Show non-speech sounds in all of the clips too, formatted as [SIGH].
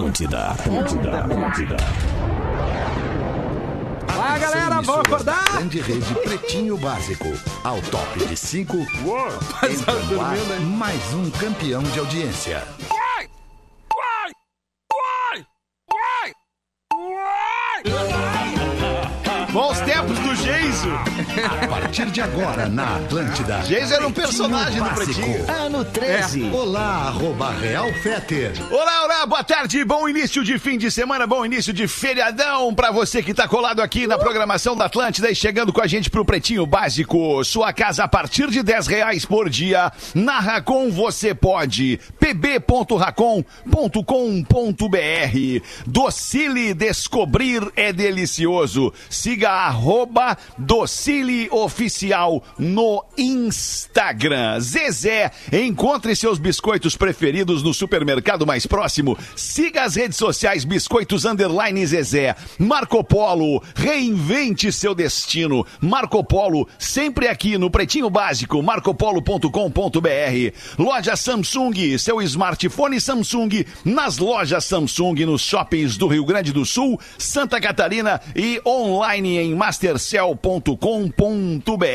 Atlântida, Atlântida, Atlântida. Vai, galera, vamos acordar! Grande rede Pretinho Básico. Ao top de 5. Entra no ar mais um campeão de audiência. A partir de agora na Atlântida. Geiso era um personagem do. Pretinho. Ano 13. Olá, arroba Real Feter. Olá, olá, boa tarde, bom início de fim de semana, bom início de feriadão pra você que tá colado aqui na programação da Atlântida e chegando com a gente pro Pretinho Básico. Sua casa a partir de 10 reais por dia. Na Racon você pode. pb.racon.com.br Docile Descobrir é delicioso. Siga arroba Docile Oficial no Instagram. Zezé, encontre seus biscoitos preferidos no supermercado mais próximo. Siga as redes sociais Biscoitos Underline Zezé. Marco Polo, reinvente seu destino. Marco Polo, sempre aqui no Pretinho Básico, marcopolo.com.br. Loja Samsung, seu smartphone Samsung nas lojas Samsung, nos shoppings do Rio Grande do Sul, Santa Catarina e online em mastercell.com.br.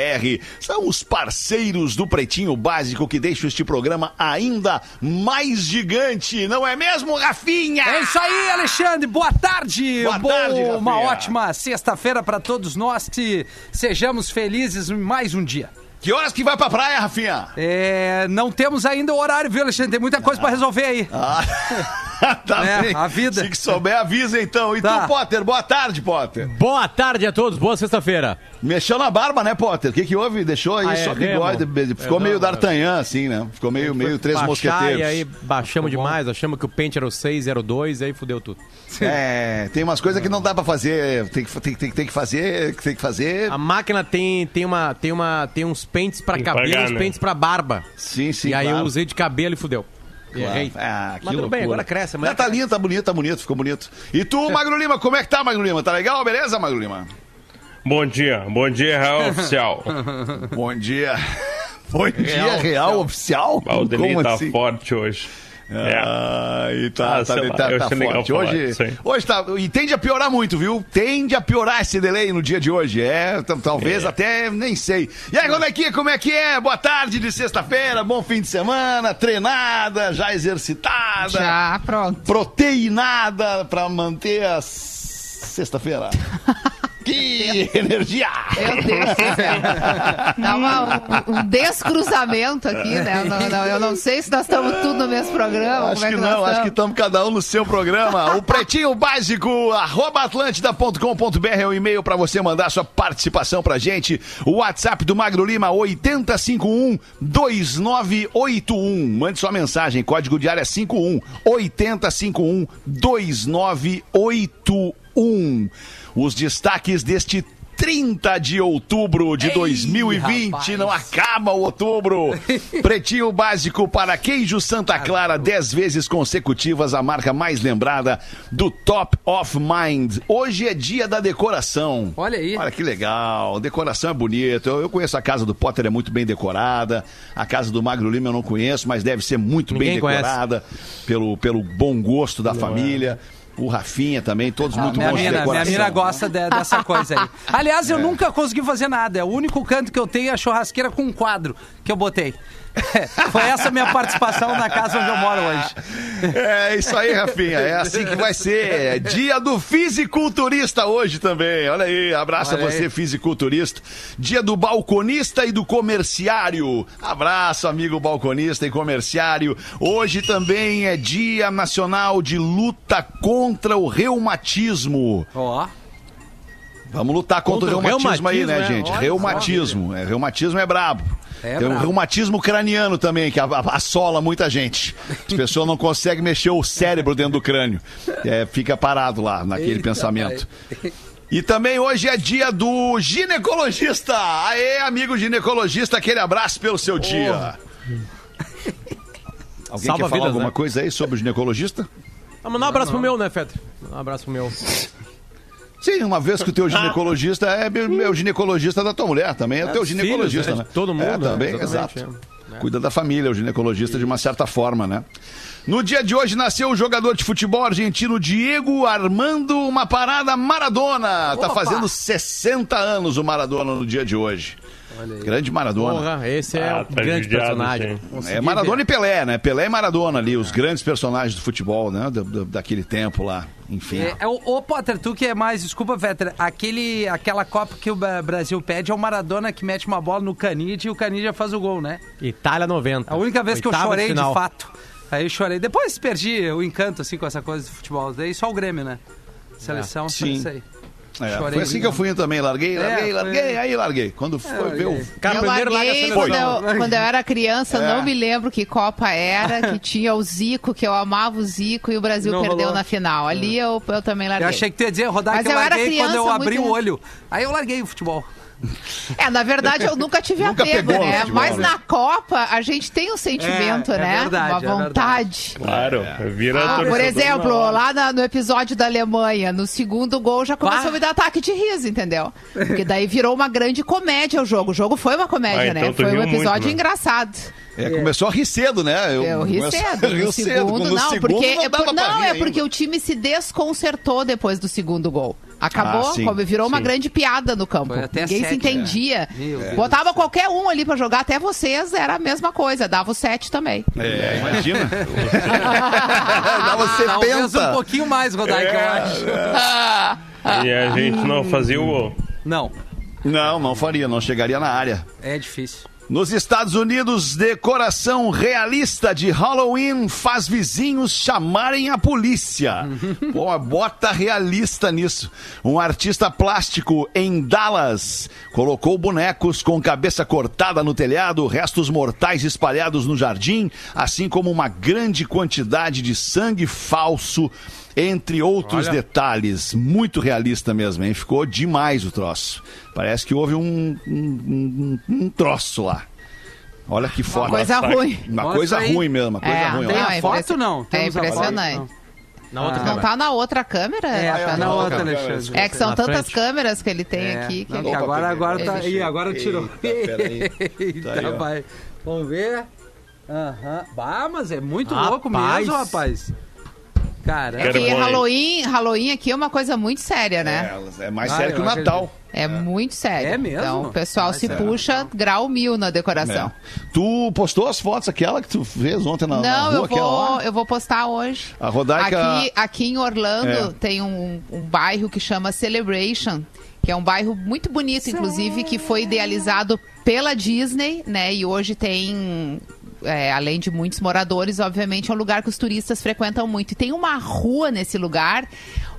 São os parceiros do Pretinho Básico que deixam este programa ainda mais gigante, não é mesmo, Rafinha? É isso aí, Alexandre. Boa tarde. Boa tarde, Rafinha. Uma ótima sexta-feira para todos nós. Que sejamos felizes em mais um dia. Que horas que vai pra praia, Rafinha? É, não temos ainda o horário, viu, Alexandre? Tem muita coisa pra resolver aí. Ah, [LAUGHS] [LAUGHS] tá É, bem. a vida. Se que souber, avisa então. E Tá. tu, Potter? Boa tarde, Potter. Boa tarde a todos, boa sexta-feira. Mexeu na barba, né, Potter? O que que houve? Deixou aí Ah, só é, bigode. Ficou É, meio não, D'Artagnan, assim, né? Ficou meio, meio Três Baixar, Mosqueteiros. E aí baixamos demais, achamos que o pente era o 6, era o 2, aí fudeu tudo. É, tem umas coisas que não dá pra fazer. Tem que, tem, tem, tem que fazer. Tem que fazer. A máquina tem, tem, uma, tem, uma, tem uns pentes pra cabelo e uns né? pentes pra barba. Sim, sim. e aí claro. eu usei de cabelo e fudeu. Claro. Errei. Ah, que Mas tudo bem, agora cresce. Mas tá lindo, tá bonito, tá bonito, ficou bonito. E tu, Magro Lima, como é que tá, Magro Lima? Tá legal? Beleza, Magro Lima? Bom dia, bom dia, Real Oficial. [LAUGHS] Bom dia. Bom dia, Real real, oficial? Como tá assim? forte hoje. É. Ah, e tá, Ah, tá, lá, tá, eu tá forte. falar Hoje, hoje tá. E tende a piorar muito, viu? Tende a piorar esse delay no dia de hoje. É, talvez É. até nem sei. E aí, como é que, como é que é? Boa tarde de sexta-feira, bom fim de semana, treinada, já exercitada. Já, pronto. Proteinada pra manter a sexta-feira. [LAUGHS] que energia! Meu Deus do céu. Dá uma- um, um descruzamento aqui, né? Não, não, eu não sei se nós estamos tudo no mesmo programa. Acho como é que que não, acho que estamos. cada um no seu programa. O Pretinho Básico, arroba atlântida.com.br é o e-mail para você mandar sua participação pra gente. O WhatsApp do Magro Lima, 8051-2981. Mande sua mensagem, código de área 51 8051-2981. Os destaques deste 30 de outubro de Ei, 2020. rapaz. Não acaba o outubro. [LAUGHS] Pretinho básico para queijo Santa Clara, 10 vezes consecutivas, a marca mais lembrada do Top of Mind. Hoje é dia da decoração. Olha aí. Olha que legal. Decoração é bonito. Eu, eu conheço a casa do Potter, é muito bem decorada. A casa do Magro Lima eu não conheço, mas deve ser muito bem Ninguém conhece. decorada pelo, pelo bom gosto da família. O Rafinha também, todos muito Ah, Minha bons de mina, minha decoração. mina gosta de- dessa coisa aí. Aliás, É. eu nunca consegui fazer nada. O único canto que eu tenho é a churrasqueira com um quadro que eu botei. [LAUGHS] Foi essa a minha participação na casa onde eu moro hoje. É isso aí, Rafinha. É assim que vai ser. É Dia do fisiculturista hoje também. Olha aí, abraço Olha a você, aí. fisiculturista. Dia do balconista e do comerciário. Abraço, amigo balconista e comerciário. Hoje também é Dia Nacional de Luta contra o Reumatismo. Ó. Vamos lutar contra, Contra o o reumatismo, aí, né, reumatismo, é? gente? Olha reumatismo. É, reumatismo é brabo. É Tem um reumatismo craniano também, que assola muita gente. As pessoas não conseguem mexer o cérebro dentro do crânio. É, fica parado lá, naquele Eita, pensamento. E também hoje é dia do ginecologista. Aê, amigo ginecologista, aquele abraço pelo seu dia. [LAUGHS] Alguém Salva quer falar vidas, alguma né? coisa aí sobre o ginecologista? Ah, mandar um abraço pro meu, né, Fetter? Um abraço pro meu. Sim, uma vez que o teu [LAUGHS] ginecologista é meu, meu ginecologista da tua mulher também, é o teu dos ginecologista, filhos, né, todo mundo, É, também, né? exato. Exatamente, é. Cuida da família, o ginecologista de uma certa forma, né? No dia de hoje nasceu o jogador de futebol argentino Diego Armando uma parada Maradona. Tá Opa! fazendo 60 anos o Maradona no dia de hoje. Grande Maradona. Porra, esse é Ah, o tá grande personagem. É Maradona e Pelé, né? Pelé e Maradona ali, os grandes personagens do futebol, né? Da- da- daquele tempo lá. Enfim. É, é o, ô, Potter, tu que é mais, desculpa, Vetter, aquele, aquela Copa que o Brasil pede é o Maradona que mete uma bola no Canidia e o Canidia faz o gol, né? Itália 90. A única vez que eu Oitava chorei de fato. Aí eu chorei. Depois perdi o encanto, assim, com essa coisa do futebol. Daí só o Grêmio, né? Seleção, só Sim. isso aí. É, foi assim que eu fui também. Larguei, É, larguei, foi- larguei, aí larguei. Quando foi ver o. Cara, eu primeiro larguei quando eu, quando eu era criança, É. não me lembro que Copa era, que [LAUGHS] tinha o Zico, que eu amava o Zico e o Brasil Não perdeu rolou. na final. Ali eu, eu também larguei. Eu achei que tu ia dizer, rodar Mas que eu eu era larguei quando eu criança, abri muito- o olho. Aí eu larguei o futebol. [LAUGHS] É, na verdade, eu nunca tive Nunca apego, né? futebol, Mas né? na Copa, a gente tem um sentimento, É, é né? verdade, Uma é vontade. Claro, vira Ah, por exemplo, lá na- no episódio da Alemanha, no segundo gol já começou Bah. a me dar ataque de riso, entendeu? Porque daí virou uma grande comédia o jogo. O jogo foi uma comédia, Ah, né? então Foi um riu muito, episódio né? engraçado. É, começou a rir cedo, né? Eu ri comecei- cedo. [LAUGHS] No cedo. segundo, não, segundo porque, não é, por- pra não, rir é porque ainda. o time se desconcertou depois do segundo gol. Acabou, Ah, sim, virou uma sim. grande piada no campo. Ninguém se sete, entendia. Deus Botava qualquer um ali pra jogar, até vocês, era a mesma coisa. Dava o sete também. É, imagina. [LAUGHS] Dava Talvez 70. um pouquinho mais, Rodaica, eu acho. [LAUGHS] E a gente não fazia o gol. Não, Não, não faria, não chegaria na área. é difícil. Nos Estados Unidos, decoração realista de Halloween faz vizinhos chamarem a polícia. [LAUGHS] Pô, bota realista nisso. Um artista plástico em Dallas colocou bonecos com cabeça cortada no telhado, restos mortais espalhados no jardim, assim como uma grande quantidade de sangue falso. Entre outros detalhes, muito realista mesmo, hein? Ficou demais o troço. Parece que houve um, um, um- um troço lá. Olha que foda. Coisa Mostra- ruim. Uma Mostra coisa aí. ruim mesmo, uma coisa É, ruim. tem ó. a é foto, não? É impressionante. Não. Na outra Não tá na outra câmera? É, Rafael? tá na não, outra, cara, Alexandre. É que são Na tantas frente. câmeras que ele tem É, aqui. Que não, ele... agora, agora tá. Ih, agora tirou. Eita, peraí. [LAUGHS] Eita, Tá aí, vai. Vamos ver. Aham. Bah, mas é muito Rapaz. louco mesmo, rapaz. Cara, Vergonha. Halloween, Halloween aqui é uma coisa muito séria, né? É, é mais Ah, sério que o. Natal. É, muito sério. É mesmo? Então o pessoal Mas se é. puxa grau mil na decoração. É. Tu postou as fotos, aquela que tu fez ontem na, na Não, rua, eu vou, eu vou postar hoje. A Rodaica... Aqui, aqui em Orlando É. tem um, um bairro que chama Celebration, que é um bairro muito bonito, inclusive, que foi idealizado pela Disney, né? E hoje tem, é, além de muitos moradores, obviamente, é um lugar que os turistas frequentam muito. E tem uma rua nesse lugar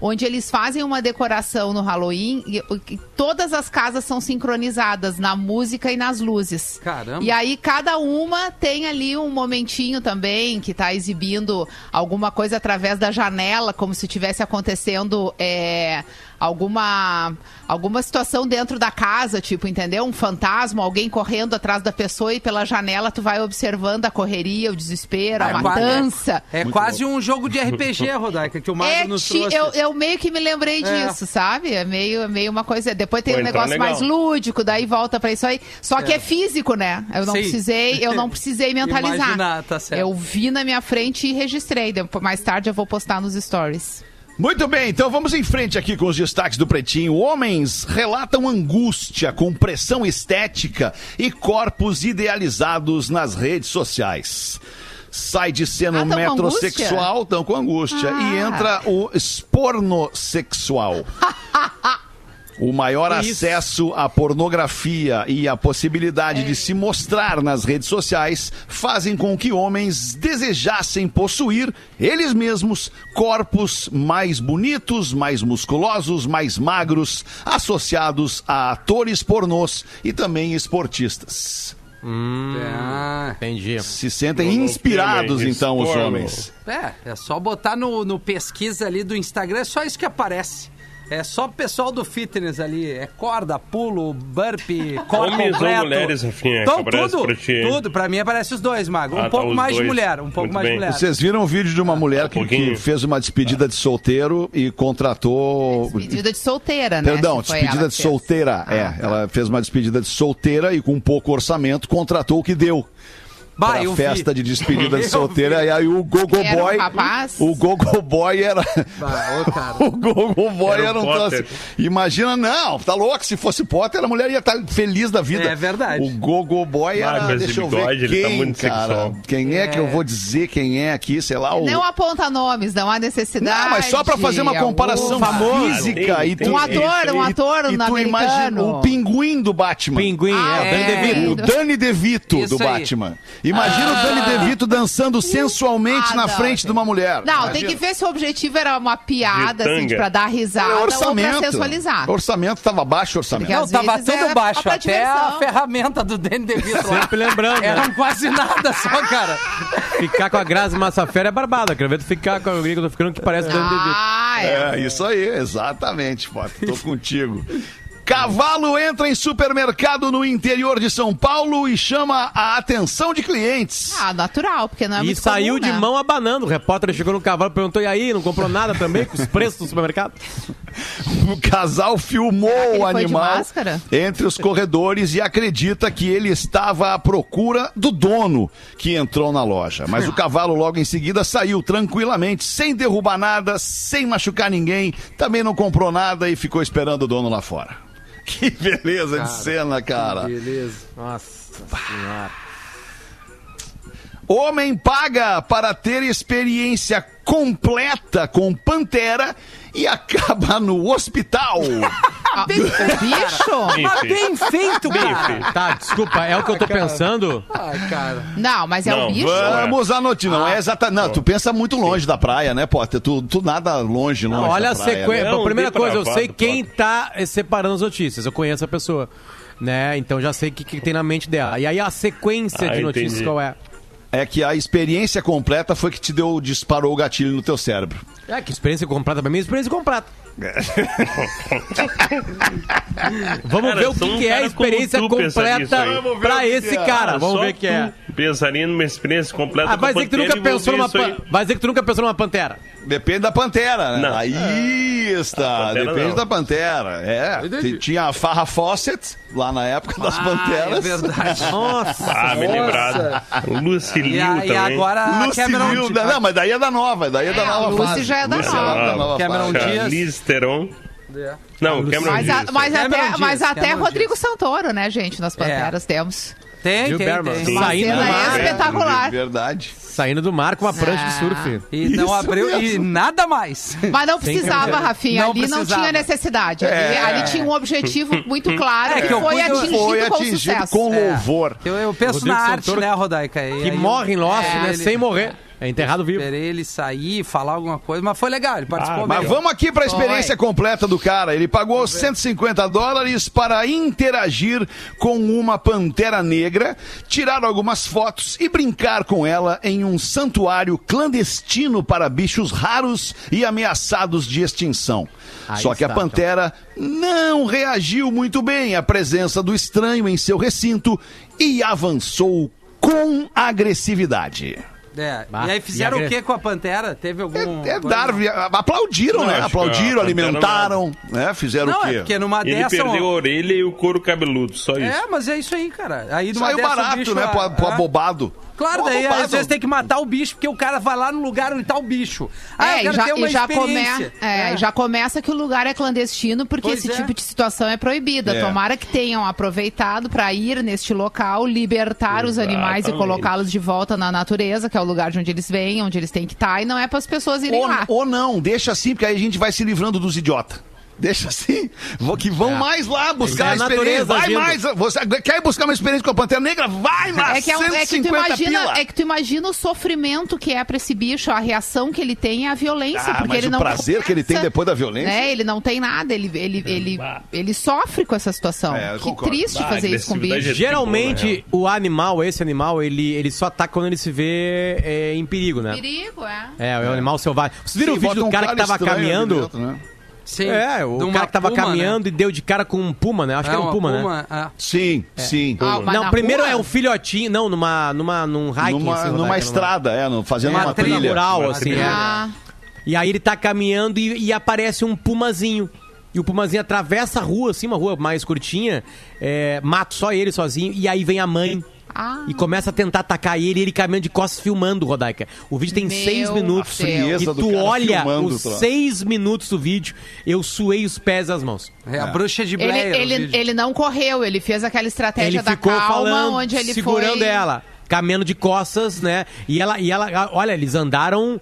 onde eles fazem uma decoração no Halloween e, e todas as casas são sincronizadas na música e nas luzes. Caramba. E aí cada uma tem ali um momentinho também que tá exibindo alguma coisa através da janela, como se tivesse acontecendo é, alguma alguma situação dentro da casa, tipo, entendeu? Um fantasma, alguém correndo atrás da pessoa e pela janela tu vai observando a correria, o desespero, a É quase- matança. é quase um jogo de RPG, Rodaica, que o Magro É, nos trouxe. eu, eu meio que me lembrei É. disso, sabe? É meio, é meio uma coisa. Depois tem Pô, um então negócio legal. mais lúdico, daí volta pra isso aí. Só que É. é físico, né? Eu não Sim. precisei, eu não precisei [LAUGHS] mentalizar. Imaginar, tá certo. Eu vi na minha frente e registrei. Depois, mais tarde eu vou postar nos stories. Muito bem, então vamos em frente aqui com os destaques do Pretinho. Homens relatam angústia com pressão estética e corpos idealizados nas redes sociais. Sai de cena Ah, um metrosexual, tão com angústia, e Ah. entra o espornosexual. [LAUGHS] O maior acesso à pornografia e a possibilidade de se mostrar nas redes sociais fazem com que homens desejassem possuir, eles mesmos, corpos mais bonitos, mais musculosos, mais magros, associados a atores pornôs e também esportistas. Ah, Entendi. Se sentem inspirados, então, os homens. é, é só botar no, no pesquisa ali do Instagram, é só isso que aparece. É só o pessoal do fitness ali. É corda, pulo, burpee, [LAUGHS] corpo Homens ou completo. mulheres, Rafinha, Então, tudo, pra ti? tudo. Pra mim aparece os dois, Mago. Um Ah, tá, pouco os mais de dois. mulher, um pouco Muito mais de bem. mulher. Vocês viram um vídeo de uma mulher que, um pouquinho. que fez uma despedida de solteiro e contratou. Despedida de solteira, né? Perdão, Se foi despedida ela de que fez. solteira. Ah, é, tá. ela fez uma despedida de solteira e com pouco orçamento contratou o que deu. Bah, pra eu vi. festa de despedida de [LAUGHS] solteira. E aí o Gogo um Boy. rapaz? O Gogo Boy era. Bah, ô, cara. [LAUGHS] O Gogo Boy Era um Potter. troço. Imagina, não, tá louco. Se fosse Potter, a mulher ia estar feliz da vida. É verdade. O Gogo Boy Ah, era. esse deixa eu bigode, ver ele tá quem, muito cara. sexual. Quem é, que eu vou dizer quem é aqui, sei lá. O... Não aponta nomes, não há necessidade. Não, mas só pra fazer uma comparação física. tem- e tu, Um ator, um e- ator e no tu imagina o pinguim do Batman. Pinguim, Ah, é, o Danny é. DeVito. O Danny DeVito do. Batman. Imagina o Danny DeVito dançando sensualmente Ah, na frente de uma mulher. Não, Imagina. tem que ver se o objetivo era uma piada, assim, pra dar risada É ou pra orçamento. sensualizar. O orçamento tava baixo o orçamento. Porque Não, tava tudo é baixo, até a ferramenta do Danny DeVito lá. Sempre lembrando, né? Eram quase nada só, [LAUGHS] cara. Ficar com a Grazi Massafera é barbada. Quero ver tu ficar com a eu tô ficando que parece Danny DeVito. Ah, é. É, isso aí, exatamente, Potter. Tô [LAUGHS] contigo. Cavalo entra em supermercado no interior de São Paulo e chama a atenção de clientes. Ah, natural, porque não é E muito saiu comum, de né? mão abanando. O repórter chegou no cavalo e perguntou: e aí, não comprou nada também com os [LAUGHS] preços do supermercado? O casal filmou o animal entre os corredores e acredita que ele estava à procura do dono que entrou na loja. Mas o [LAUGHS] cavalo logo em seguida saiu tranquilamente, sem derrubar nada, sem machucar ninguém, também não comprou nada e ficou esperando o dono lá fora. Que beleza de cena, cara. Beleza. Nossa senhora. Homem paga para ter experiência completa com Pantera e acaba no hospital. [LAUGHS] Ah, o bicho? Bem feito. bem feito, Bem cara. Tá, desculpa, é o que eu tô pensando. Ai, cara. Não, mas é Não, o bicho. Vamos à notícia. Não é exatamente. Não, tu pensa muito longe da praia, né, Potter? Tu, tu nada longe, longe. Não, olha da a praia, sequência. né? Não, primeira bem coisa, eu sei quem tá eh, separando as notícias. Eu conheço a pessoa. Né? Então já sei o que, que tem na mente dela. E aí a sequência Ah, de notícias entendi. qual é? É que a experiência completa foi que te deu, disparou o gatilho no teu cérebro. É, que experiência comprada pra mim é experiência comprada. [LAUGHS] Vamos Cara, ver o que, um que é a cara experiência completa pra esse é. cara. Vamos Só ver o que é. Pensaria numa experiência completa Ah, vai com dizer que tu nunca pensou numa pan- Vai dizer que tu nunca pensou numa pantera. Depende da pantera, né? Não. Aí está. A Pantera Depende não. da pantera. É. Tinha a Farra Fawcett lá na época das Ah, panteras. é verdade. [LAUGHS] Nossa. Ah, me lembrado. O Lucy E, Liu a- também. e agora a Lucy Cameron não, mas daí é da nova, daí é, da É, nova a Lucy fase. já é da Lucy nova. é da nova Cameron fase. Diaz. Charlize Theron. Não, Cameron Mas, a- mas Cameron até, mas até Cameron Rodrigo. Santoro, né, gente? Nas Panteras temos. Tem, Gil tem, Berman. tem. Uma Saindo do mar. espetacular. Verdade. Saindo do mar com uma prancha de Ah. surf. E não Isso abriu e mesmo. nada mais. Mas não precisava. Rafinha. Não ali não precisava. tinha necessidade. Ali, É. ali tinha um objetivo muito claro É, que que foi atingido Foi com atingido sucesso. com É. louvor. Eu, eu penso Rodrigo na arte, Santoro, né, Rodaica? E Que aí morre em Lost, É, né? ele- Sem morrer. É enterrado vivo. Esperei ele sair, falar alguma coisa, mas foi legal, ele participou Ah. Mas vamos aqui para a experiência completa do cara. Ele pagou 150 dólares para interagir com uma pantera negra, tirar algumas fotos e brincar com ela em um santuário clandestino para bichos raros e ameaçados de extinção. Aí Só que a está, pantera não reagiu muito bem à presença do estranho em seu recinto e avançou com agressividade. É, Bah, e aí fizeram e a o que com a Pantera? Teve algum. É, é coisa? dar, aplaudiram, Não, né? Aplaudiram, a alimentaram, né? Fizeram Não, o quê? é porque numa Ele dessa. perdeu a orelha e o couro cabeludo, só isso. É, mas é isso aí, cara. Aí numa Saiu dessa, o barato, bicho, né? Pro, ah, pro abobado. Claro, daí às vezes tem que matar o bicho, porque o cara vai lá no lugar onde tá o bicho. Ah, eu É, e quero já, uma já, come, experiência. é, já começa que o lugar é clandestino, porque Pois esse é. tipo de situação é proibida. É. Tomara que tenham aproveitado para ir neste local, libertar os animais e Exatamente. colocá-los de volta na natureza, que é o lugar de onde eles vêm, onde eles têm que estar, e não é para as pessoas irem Ou, lá. ou não, deixa assim, porque aí a gente vai se livrando dos idiotas. Deixa assim, vou- que vão mais lá buscar É a a experiência. Vai agindo. mais. Você quer buscar uma experiência com a Pantera Negra? Vai lá, É que, é, um- é que tu 150 imagina, pila. é que tu imagina o sofrimento que é pra esse bicho, a reação que ele tem é a violência, Ah, porque mas ele o não prazer que ele tem começa, depois da violência. Né? Ele não tem nada, ele, ele, ele, ele sofre com essa situação. É, que concordo. triste Ah, fazer isso com o bicho. é Geralmente, o animal, esse animal, ele, ele só ataca quando ele se vê é, em perigo, né? Perigo, é. É, é o animal selvagem. Vocês viram Sim, o vídeo do um cara que tava caminhando? dentro, né? Sim, É, o cara que tava puma, caminhando né? e deu de cara com um puma, né? Acho que É, era um uma puma, né? puma, é. Sim, sim. Ah, Não, primeiro rua? é um filhotinho, não, numa, numa, num hiking. numa assim, numa estrada, é, no- fazendo Uma uma, trilha rural, Uma assim, trilha. é. Ah, E aí ele tá caminhando e, e aparece um pumazinho. E o pumazinho atravessa a rua, assim, uma rua mais curtinha, é, mata só ele sozinho, e aí vem a mãe Ah. e começa a tentar atacar ele, e ele caminhando de costas filmando, Rodaica. O vídeo tem Meu seis minutos. Deus. E tu olha filmando os seis minutos do vídeo, eu suei os pés e as mãos. É a bruxa de Ele, Blair. o ele, vídeo. ele não correu, ele fez aquela estratégia ele da ficou calma, falando, onde ele segurando foi... ela, caminhando de costas, né? E ela, e ela, olha, eles andaram,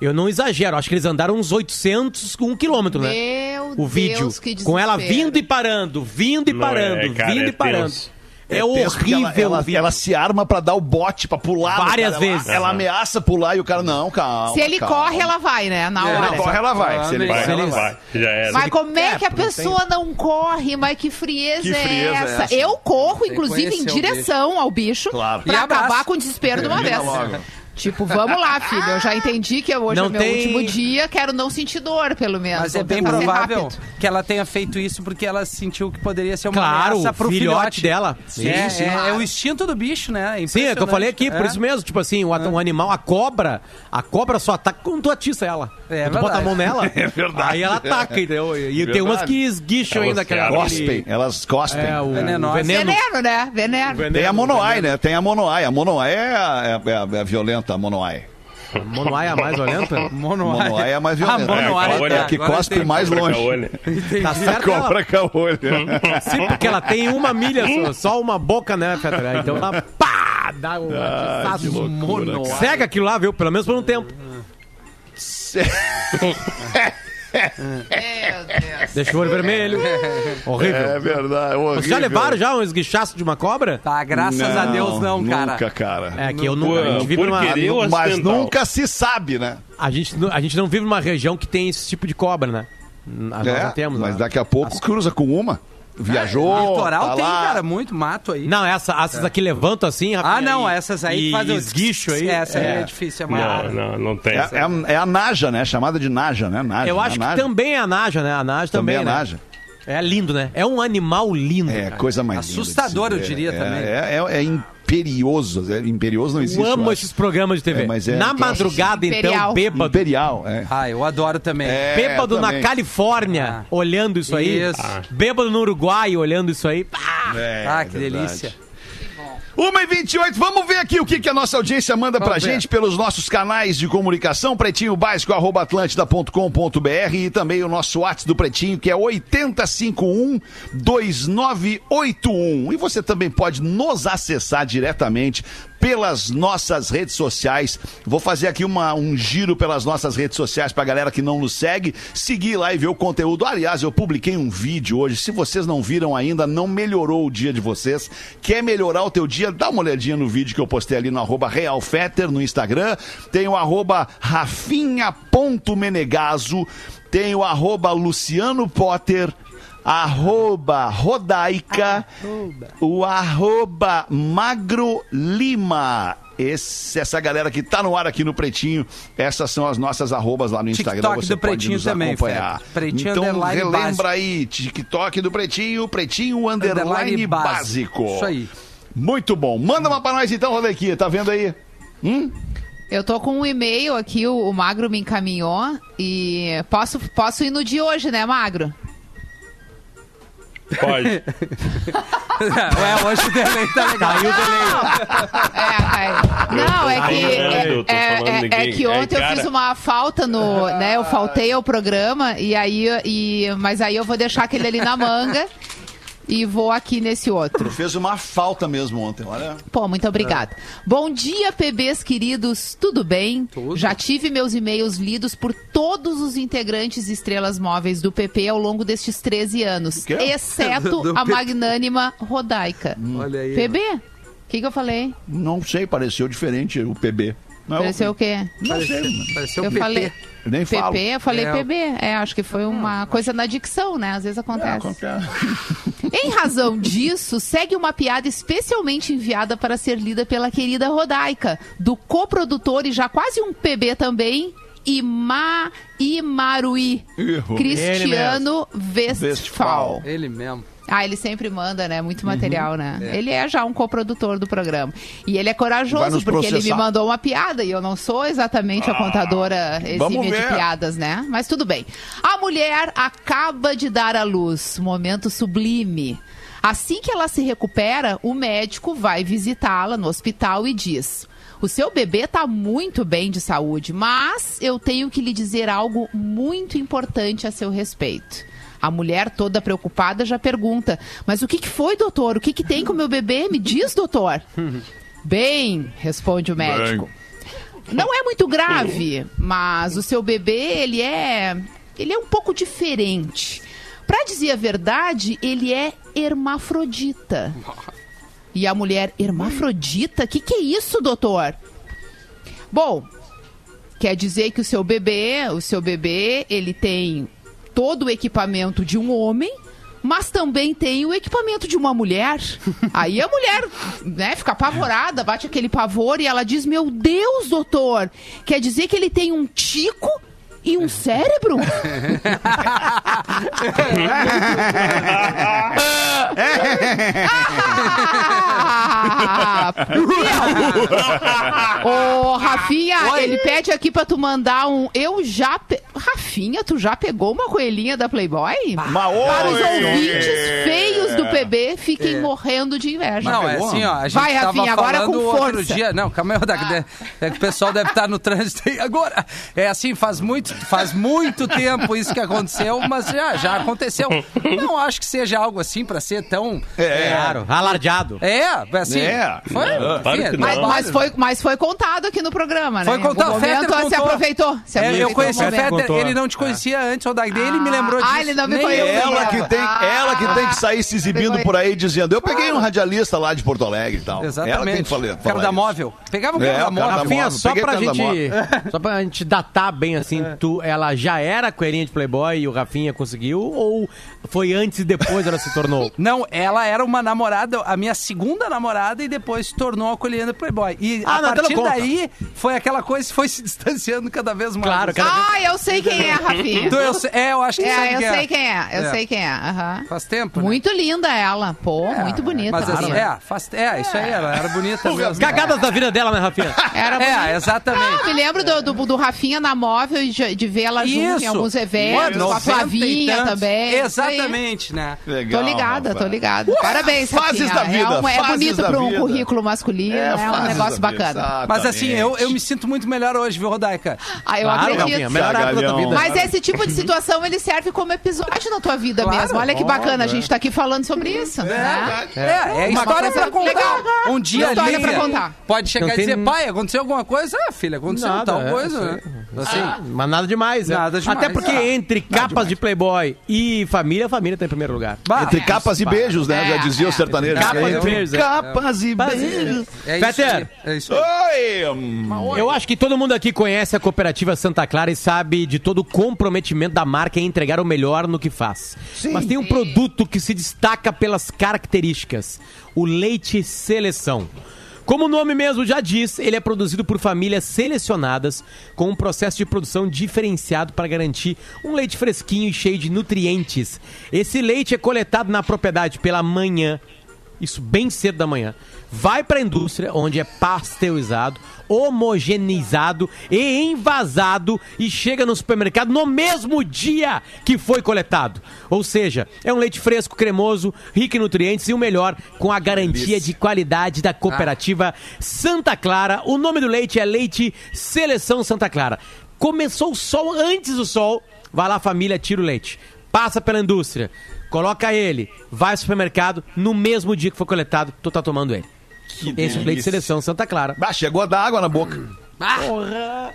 eu não exagero, acho que eles andaram uns 800, um quilômetro, né? Meu O vídeo, Deus, que com ela vindo e parando, vindo e Não parando, é, cara, vindo é e parando. tenso. É, porque horrível Ela, ela, ela se arma pra dar o bote, pra pular. Várias cara. Ela- vezes. Ela, ameaça pular e o cara, não, calma. Se ele calma. corre, ela vai, né? Na É, hora. Ela corre, ela vai. Se ele Vai, corre, ela vai. vai. Já era. Mas como é É, que a pessoa não corre? Mas que frieza, Que é, frieza é essa? essa? Eu corro, inclusive, em direção ao bicho Claro. pra E acabar com o desespero de uma vez. Tipo, vamos lá, [LAUGHS] filho. Eu já entendi que hoje Não é meu tem- último dia, quero não sentir dor, pelo menos. Mas é bem provável rápido. que ela tenha feito isso porque ela sentiu que poderia ser uma Claro, ameaça pro filhote filhote, dela. É, Sim, é, sim. é o instinto do bicho, né? Sim, é o que eu falei aqui, por É. isso mesmo. Tipo assim, o, um animal, a cobra, a cobra só ataca quando tu atiça ela. É quando tu bota a verdade. mão nela, [LAUGHS] É verdade. aí ela ataca, entendeu? E tem umas que esguicham Elas ainda aquela... querem. Cospem, elas cospem. É, o Venenosas. veneno. Veneno, né? Veneno. veneno Tem a Monoai, veneno. né? Tem a Monoai. A Monoai é a, é a- é a violenta, a Monoai. Monoai é a mais violenta? Monoai. Monoai é a mais violenta. Ah, Monoai, É, É a que cospe tem- mais longe. Olha. [LAUGHS] Tá certo ela? Cobra caolho. Sim, porque ela tem uma milha só, só uma boca, né, Fetra? Então ela pá, dá um Ah, Monoai. Cega aquilo lá, viu? Pelo menos por um tempo. [LAUGHS] Meu Deus. Deixa o olho vermelho. [LAUGHS] Horrível. É verdade. Vocês já levaram já um esguichaço de uma cobra? Tá, graças a Deus não, cara. Nunca, cara. É que eu não. A gente vive numa. Mas nunca se sabe, né? A gente, não- a gente não vive numa região que tem esse tipo de cobra, né? Nós É, não temos. mas né? daqui a pouco cruza com uma. Viajou. Litoral tá tem, lá. cara, muito mato aí. Não, essa, essas aqui levantam assim, Ah, não, e- essas aí e que fazem esguicho aí. Essa aí é, é. difícil, é Não, maior. não, não tem. É, é a- é a Naja, né? Chamada de Naja, né? Naja, Eu né? acho que Naja. também é a Naja, né? A Naja também, Também é a né? Naja. É lindo, né? É um animal lindo. É, cara. coisa mais Assustador, eu diria é, também. É, é, é imperioso. É, imperioso não existe. Eu amo eu esses programas de TV. É, mas é Na madrugada, então, Imperial. bêbado. Imperial, é. Ah, eu adoro também. É, Bêbado na também. Califórnia, Ah. olhando isso aí. Isso. Bêbado no Uruguai, olhando isso aí. Pá! É, ah, é que verdade. delícia. 1h28, vamos ver aqui o que, que a nossa audiência manda pra ver. gente pelos nossos canais de comunicação, pretinho básico, arroba atlântida.com.br e também o nosso WhatsApp do Pretinho, que é 8051-2981. E você também pode nos acessar diretamente pelas nossas redes sociais. Vou fazer aqui uma, um giro pelas nossas redes sociais pra galera que não nos segue, seguir lá e ver o conteúdo. Aliás, eu publiquei um vídeo hoje. Se vocês não viram ainda, não melhorou o dia de vocês. Quer melhorar o teu dia? Dá uma olhadinha no vídeo que eu postei ali no arroba realfetter no Instagram. Tem o arroba rafinha.menegaso. Tem o arroba Luciano Potter. Arroba Rodaica, o arroba Magro Lima. Esse- essa galera que tá no ar aqui no Pretinho, essas são as nossas arrobas lá no Instagram. TikTok você do pode Pretinho nos também, acompanhar. Pretinho então underline relembra básico. aí, TikTok do Pretinho, Pretinho underline, Underline básico. básico. Isso aí. Muito bom. Manda uma pra nós então, Rodequinha, tá vendo aí? Eu tô com um e-mail aqui, o, o Magro me encaminhou. E posso, posso ir no de hoje, né, Magro? Pode. [LAUGHS] Ué, hoje o delay tá legal. Caiu o delay. É, é. Não, é que, Ai, eu tô é, falando é- aqui. é que ontem eu fiz uma falta no. né, eu faltei ao programa, e aí, e, mas aí eu vou deixar aquele ali na manga e vou aqui nesse outro. Fez uma falta mesmo ontem, olha. Pô, muito obrigada. Bom dia, PBs queridos, tudo bem? Tudo. Já tive meus e-mails lidos por todos os integrantes estrelas móveis do PP ao longo destes 13 anos, exceto [LAUGHS] Do- do a magnânima Rodaica. Olha aí. PB? O que, que eu falei? Não sei, pareceu diferente o PB. Não, Pareceu o quê? Não sei, Pareceu Eu PP. falei. Nem falo. PP, eu falei É. PB. É, acho que foi uma coisa na dicção, né? Às vezes É, acontece. qualquer- Em razão disso, segue uma piada especialmente enviada para ser lida pela querida Rodaica, do coprodutor e já quase um PB também, Ima, Imaruí. Cristiano Westphal. Westphal. Ele mesmo. Ah, ele sempre manda, né? Uhum. Muito material, né? Ele é já um coprodutor do programa. E ele é corajoso, porque ele me processar. mandou uma piada e eu não sou exatamente a contadora vamos exímia de piadas, né? Mas tudo bem. A mulher acaba de dar à luz. Momento sublime. Assim que ela se recupera, o médico vai visitá-la no hospital e diz: O seu bebê está muito bem de saúde, mas eu tenho que lhe dizer algo muito importante a seu respeito. A mulher, toda preocupada, já pergunta: Mas o que, que foi, doutor? O que, que tem com o meu bebê? Me diz, doutor. [LAUGHS] Bem, responde o médico. Não é muito grave, mas o seu bebê, ele é. Ele é um pouco diferente. Pra dizer a verdade, ele é hermafrodita. E a mulher, hermafrodita? Que que é isso, doutor? Bom, quer dizer que o seu bebê, o seu bebê, ele tem todo o equipamento de um homem, mas também tem o equipamento de uma mulher. [LAUGHS] Aí a mulher, né, fica apavorada, bate aquele pavor e ela diz: "Meu Deus, doutor, quer dizer que ele tem um tico e um cérebro?" Ah, Ô, Rafinha, ele pede aqui pra tu mandar um. Eu já. Pe... Rafinha, tu já pegou uma coelhinha da Playboy? Para os oi! ouvintes feios do PB fiquem morrendo de inveja. Não, é assim, ó. A gente Vai, tava Rafinha, agora falando com outro força. dia. Não, calma aí, Rodak. É que o pessoal deve estar no trânsito aí agora. É assim, faz muito, faz muito tempo isso que aconteceu, mas já, já aconteceu. Não acho que seja algo assim pra ser tão. É, Claro, alardeado. É, assim. É. Foi, Não, claro enfim, que Mas, não. mas foi, mas foi contado aqui no programa, né? Foi contado, O momento Fetter se aproveitou. Se É, aproveitou eu conheci o. Fetter, contou. ele não te conhecia antes, o Dag ele me lembrou disso. Ah, ele não me conheceu. eu. Ela que, tem, Ah. ela que tem que sair se exibindo por aí dizendo: Eu peguei um radialista lá de Porto Alegre e tal. Ela Exatamente. tem que falar, falar da móvel. Pegava o É, cara da móvel. Rafinha, só pra, gente, [LAUGHS] só pra gente datar bem assim, tu, ela já era coelhinha de Playboy e o Rafinha conseguiu? Ou foi antes e depois ela se tornou? [LAUGHS] Não, ela era uma namorada, a minha segunda namorada, e depois se tornou a colhendo Playboy. E Ah, a não, então partir daí, foi aquela coisa que foi se distanciando cada vez mais. Claro, cada Ah, eu sei quem é, Rafinha. Então, eu sei- é, eu acho que sabe É, eu quem sei quem é. Eu É. sei quem é. aham. Faz tempo, né? Muito linda ela. Pô, muito bonita. Mas assim, é, faz, é, isso aí, ela era bonita [LAUGHS] mesmo. Cagadas da vida dela, né, Rafinha? Era bonita. É, exatamente. Ah, me lembro do, do, do Rafinha na móvel e de, ver ela junto em alguns eventos, com a 90 Flavinha também. Exatamente, né? Legal, Tô ligada, rapaz. tô ligada. Parabéns, fases Rafinha. da vida, é, um- é bonito para um vida. currículo masculino, é, um fases negócio da vida, bacana. Mas assim, eu, eu me exatamente. sinto muito melhor hoje, viu, Rodaica? Ah, eu Claro, acredito. Melhor época da vida. Mas esse tipo de situação, ele serve como episódio na tua vida Claro, mesmo. Olha que óbvio, bacana, a gente tá aqui falando sobre isso. né? É, é história pra contar. legal. Um dia História pra contar. pode chegar e dizer, pai, aconteceu alguma coisa? Ah, filha, aconteceu tal é, coisa, né? Assim, Mas nada demais, né? Nada demais. Até porque Ah, entre capas de Playboy e família, a família tá em primeiro lugar. bah, Entre capas e beijos, né? É, Já dizia é. o sertanejo. Capas e beijos, é. Capas e beijos. é isso Peter. aí, É isso aí. Oi! hum. Eu acho que todo mundo aqui conhece a cooperativa Santa Clara e sabe de todo o comprometimento da marca em entregar o melhor no que faz. Mas tem um produto que se destaca pelas características: o leite seleção. Como o nome mesmo já diz, ele é produzido por famílias selecionadas com um processo de produção diferenciado para garantir um leite fresquinho e cheio de nutrientes. Esse leite é coletado na propriedade pela manhã, isso bem cedo da manhã, vai para a indústria, onde é pasteurizado, homogeneizado e envasado e chega no supermercado no mesmo dia que foi coletado. Ou seja, é um leite fresco, cremoso, rico em nutrientes e o melhor, com a garantia de qualidade da cooperativa Santa Clara. O nome do leite é Leite Seleção Santa Clara. Começou o sol antes do sol, vai lá família, tira o leite. Passa pela indústria, coloca ele, vai ao supermercado, no mesmo dia que foi coletado, tu tá tomando ele. Esse é o leite delícia. seleção Santa Clara. Ah, chegou a dar água na boca.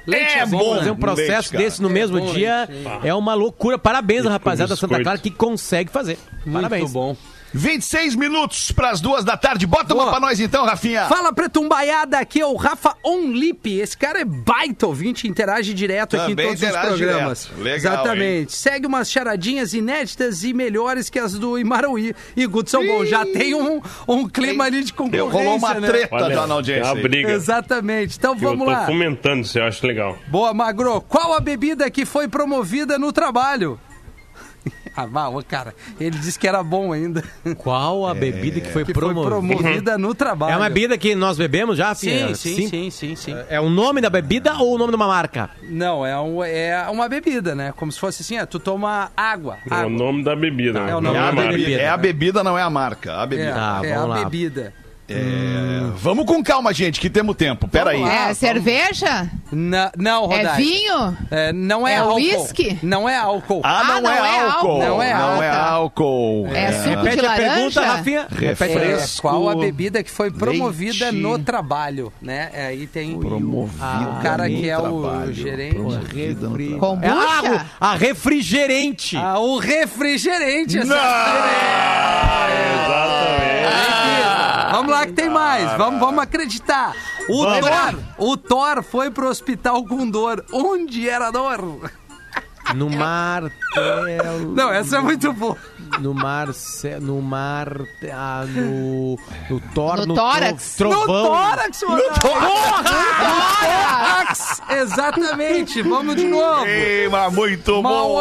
Leite É bom, Fazer um processo Leite, desse no mesmo dia é uma loucura. Parabéns, rapaziada da Santa. Clara, que consegue fazer. Parabéns. Muito bom. 26 minutos pras duas da tarde. Bota uma Boa. pra nós então, Rafinha. Fala pretumbaiada, aqui é o Rafa Onlip. Esse cara é baita ouvinte, interage direto aqui Também em todos os programas. direto. Legal, Exatamente. Segue umas charadinhas inéditas e melhores que as do Imaruí e Guto São Bom. Já tem um, um clima ali de concorrência, rolou uma né? treta Olha, já na audiência. é uma briga. Exatamente. Então Que eu vamos tô lá. fomentando isso, eu acho legal. Boa, Magro. Qual a bebida que foi promovida no trabalho? Ah, ô, cara, ele disse que era bom ainda. Qual a bebida que foi Que foi promovida? promovida no trabalho. É uma bebida que nós bebemos já, Sim, sim, sim, sim, sim. É o nome da bebida ou o nome de uma marca? Não, é, um, é uma bebida, né? Como se fosse assim, ah, tu toma água. É o nome da bebida. É o não nome É é a, a marca. bebida, é a bebida, não é a marca. A É, bebida. Tá, é a lá. bebida. É, Vamos com calma, gente, que temos tempo. Pera aí. É cerveja? Na- não, É Rodaica. vinho? É, não é, É álcool. whisky? Não é álcool. Ah, não, Ah, não é, é álcool. álcool. Não é Não é álcool. álcool. É suco de Repete a laranja? pergunta, Rafinha. É, Refresco. qual a bebida que foi promovida leite. no trabalho, né? É, Aí tem Promovida o cara que é o trabalho. gerente. Promovida no trabalho. É Kombucha? a, a refrigerante. Ah, o refrigerante. Não! Exatamente. Vamos lá que tem mais. Vamos, vamos acreditar. O Thor, o Thor foi pro hospital com dor. Onde era a dor? No martelo. [LAUGHS] Não, essa é muito boa. No mar. No mar. Ah, no. No Thor. No no tórax. tro- No tórax, [LAUGHS] No tórax! Exatamente. Vamos de novo. Queima muito bom.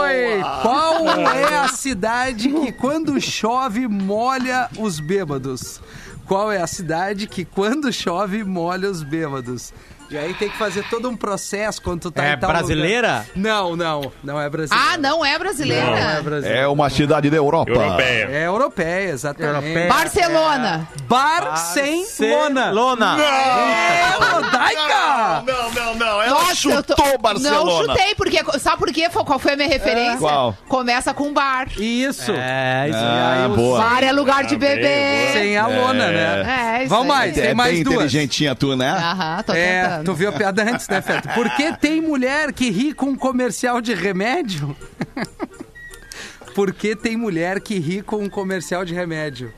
Qual é a cidade que quando chove molha os bêbados? Qual é a cidade que quando chove molha os bêbados? E aí tem que fazer todo um processo quando tu tá É em tal brasileira? lugar. Não, não, não é brasileira. Ah, não é brasileira? Não é brasileira. É uma cidade da Europa. Europeia. É europeia, exatamente. Europeia. Barcelona. Barcelona. Lona. É, Rodaica! Não, não, não. Ela Nossa, eu chutou tô- Barcelona. Não chutei, porque. Sabe por quê? Qual foi a minha referência? Qual? Começa com bar. Isso. É, isso Ah, aí, boa. Bar é lugar de Ah, bem, beber. Sem a lona, né? É, isso Vamos aí. mais, É tem mais bem duas. inteligentinha tu, né? Aham, tô É, tentando. tu viu a piada antes, né, Feto? Por que tem mulher que ri com comercial de remédio? [LAUGHS] Por que tem mulher que ri com um comercial de remédio?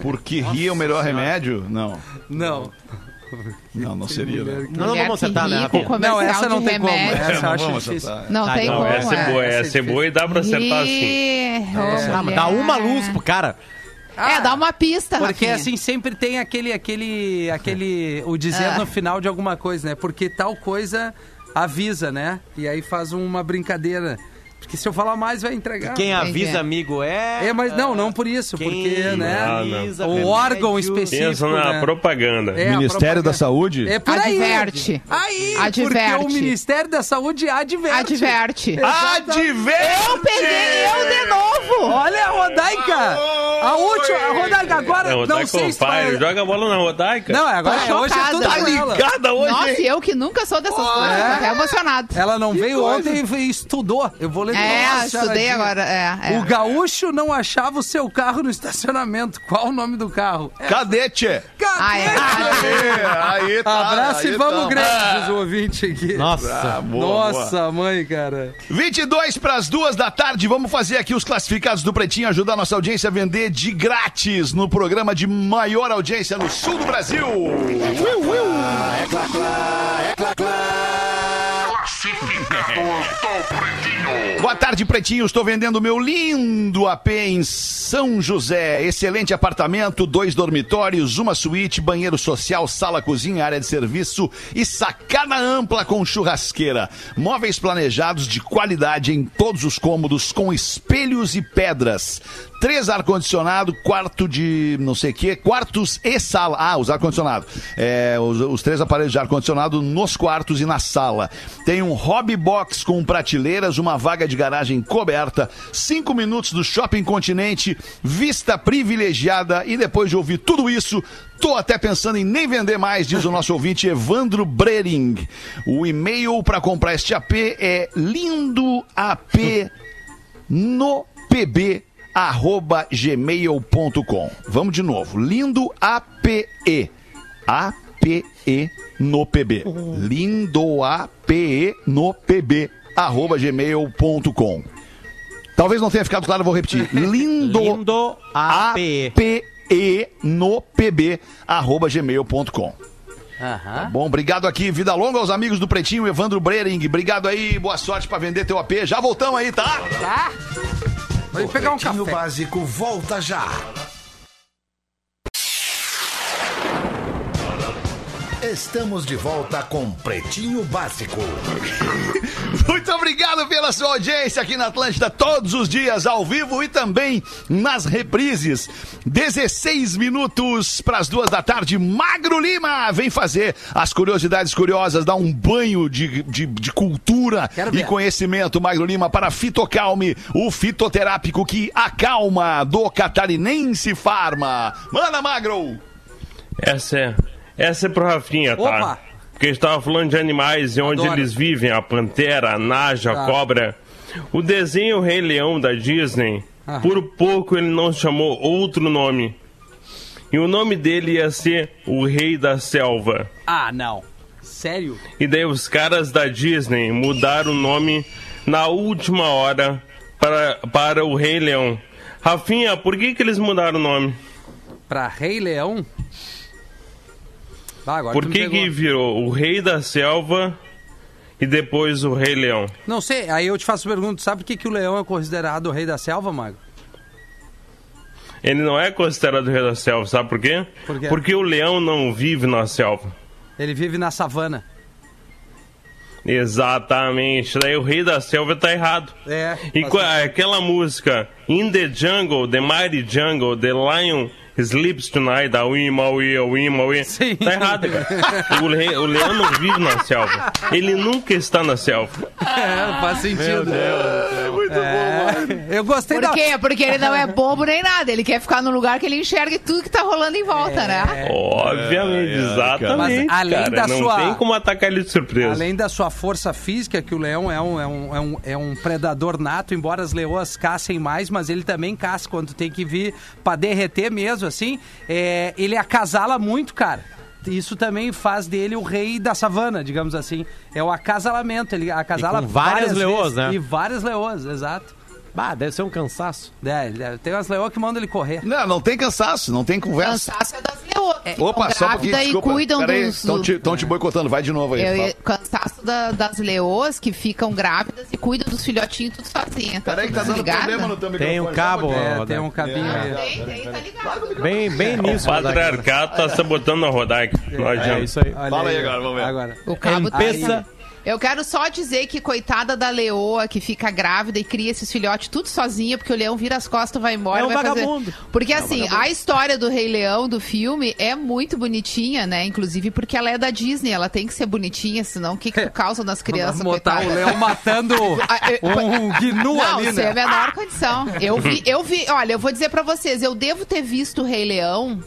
Porque rir é o melhor remédio? Não. Não. Não, não seria. né? Não, não vamos acertar, né, ri Não, essa não tem como. remédio. Essa eu não acho vamos difícil. acertar. Não Tá, tem não, como. Essa é boa, é. essa é boa e dá pra acertar assim. Ih, ô, Ah, mas dá uma luz pro cara. É, dá uma pista, Porque Rafinha. assim sempre tem aquele aquele aquele o dizer Ah. no final de alguma coisa, né? Porque tal coisa avisa, né? E aí faz uma brincadeira. Porque se eu falar mais vai entregar. Quem avisa amigo é. É, mas não, não por isso, Quem porque, né? avisa O remédio. órgão específico. Pensa na né? propaganda. É, Ministério da propaganda. Saúde? É por aí. Adverte. Aí, Adverte. porque o Ministério da Saúde adverte. Adverte. Adverte! Eu peguei eu de novo. Olha a Rodaica! A última, a Rodaica agora, Não, não, Rodaica sei se vai... Joga a bola na Rodaica. Não, agora é, hoje é tudo Tá. Ligada hoje, Nossa, hein? eu que nunca sou dessas coisas, tô até emocionado. Ela não veio coisa. ontem e estudou. Eu vou ler É, novo, estudei agora. É, é. O gaúcho não achava o seu carro no estacionamento. Qual o nome do carro? É Cadete! Ah, é. Aí, aí tá. Abraço aí e vamos, tá. Grande, diz o ouvinte aqui. Nossa. Ah, boa, Nossa, mãe, cara. 22 para as duas da tarde. Vamos fazer aqui os classificados do Pretinho, ajudar a nossa audiência a vender de grátis no programa de maior audiência no sul do Brasil. Boa tarde, Pretinho. Estou vendendo meu lindo AP em São José. Excelente apartamento, dois dormitórios, uma suíte, banheiro social, sala, cozinha, área de serviço e sacada ampla com churrasqueira. Móveis planejados de qualidade em todos os cômodos, com espelhos e pedras. Três ar-condicionado, quarto de não sei o quê, quartos e sala. Ah, os ar-condicionado. É, os, os três aparelhos de ar-condicionado nos quartos e na sala. Tem um hobby box com prateleiras, uma vaga de garagem coberta, cinco minutos do Shopping Continente, vista privilegiada e depois de ouvir tudo isso, tô até pensando em nem vender mais, diz o nosso ouvinte Evandro Brering. O e-mail para comprar este AP é lindoap no pb arroba gmail.com. Vamos de novo. Lindo APE. APE no PB. Lindo APE no PB arroba gmail.com. Talvez não tenha ficado claro, eu vou repetir. [LAUGHS] Lindo, Lindo APE. APE no PB arroba gmail.com. Aham. Bom, obrigado aqui, vida longa aos amigos do Pretinho, Evandro Brering. Obrigado aí, boa sorte pra vender teu AP. Já voltamos aí, tá? Tá? Vou pegar um Pretinho café. Básico volta já. Estamos de volta com Pretinho Básico. [LAUGHS] Muito obrigado. Pela sua audiência aqui na Atlântida, todos os dias, ao vivo e também nas reprises. 16 minutos para as duas da tarde. Magro Lima vem fazer as curiosidades curiosas, dar um banho de, de, de cultura e conhecimento. Magro Lima para Fitocalme, o fitoterápico que acalma do catarinense Farma. Manda, Magro! Essa é, essa é pro Rafinha, tá? Opa! Porque a gente tava falando de animais e onde Adoro. eles vivem, a pantera, a naja, Tá. a cobra. O desenho Rei Leão da Disney, por pouco ele não chamou outro nome. E o nome dele ia ser o Rei da Selva. Ah, não. Sério? E daí os caras da Disney mudaram o nome na última hora para, para o Rei Leão. Rafinha, por que, que eles mudaram o nome? Pra Rei Leão? Ah, Por que, que virou o Rei da Selva e depois o Rei Leão? Não sei, aí eu te faço pergunta, sabe por que, que o leão é considerado o rei da selva, Mago? Ele não é considerado o Rei da Selva, sabe por quê? Por quê? Porque o leão não vive na selva. Ele vive na savana. Exatamente. Daí o Rei da Selva tá errado. É. E faz qua- aquela música In the Jungle, The Mighty Jungle, The Lion Sleeps Tonight, da Wee Maui, Wee Maui. Sim. Tá errado, cara. O, le- o leão não vive na selva. Ele nunca está na selva. É, faz sentido. Muito É, eu gostei Por da... quê? Porque ele não é bobo nem nada. Ele quer ficar no lugar que ele enxergue tudo que tá rolando em volta, né? Obviamente, É, é, exatamente. Mas além cara. da não sua- tem como atacar ele de surpresa. Além da sua força física, que o leão é um, é um, é um, é um predador nato, embora as leoas caçem mais, mas ele também caça quando tem que vir pra derreter mesmo, assim. É, ele acasala muito, cara. Isso também faz dele o rei da savana, digamos assim. É o acasalamento. Ele acasala E com várias leoas, vezes. né? E várias leoas, exato. Bah, deve ser um cansaço. É, ele- tem umas leoas que mandam ele correr. Não, não tem cansaço, não tem conversa. Cansaço é das leoas. ficam Opa, só um pouquinho, desculpa. cuidam Peraí, dos... estão te, tão te boicotando, vai de novo aí. Eu cansaço da- das leoas que ficam grávidas e cuidam dos filhotinhos tudo sozinha. Tá Peraí que tá tudo dando ligado? problema no teu microfone. Tem um cabo. É, tem um cabinho aí. Tem, tem, tá ligado. Bem, bem O nisso. Rodaica. patriarcado tá sabotando a Rodaica. É adianta. isso aí. Olha Fala aí agora, vamos ver. Agora. O cabo tá. Eu quero só dizer que coitada da leoa que fica grávida e cria esses filhotes tudo sozinha, porque o leão vira as costas, vai embora. É um vai fazer- vagabundo. Porque assim, a história do Rei Leão do filme é muito bonitinha, né? Inclusive porque ela é da Disney, ela tem que ser bonitinha, senão o que, que tu [LAUGHS] causa nas crianças, Vamos botar coitada? o leão matando [LAUGHS] um gnu Não, ali, sem a né? menor condição. Eu vi, eu vi, olha, eu vou dizer pra vocês, eu devo ter visto o Rei Leão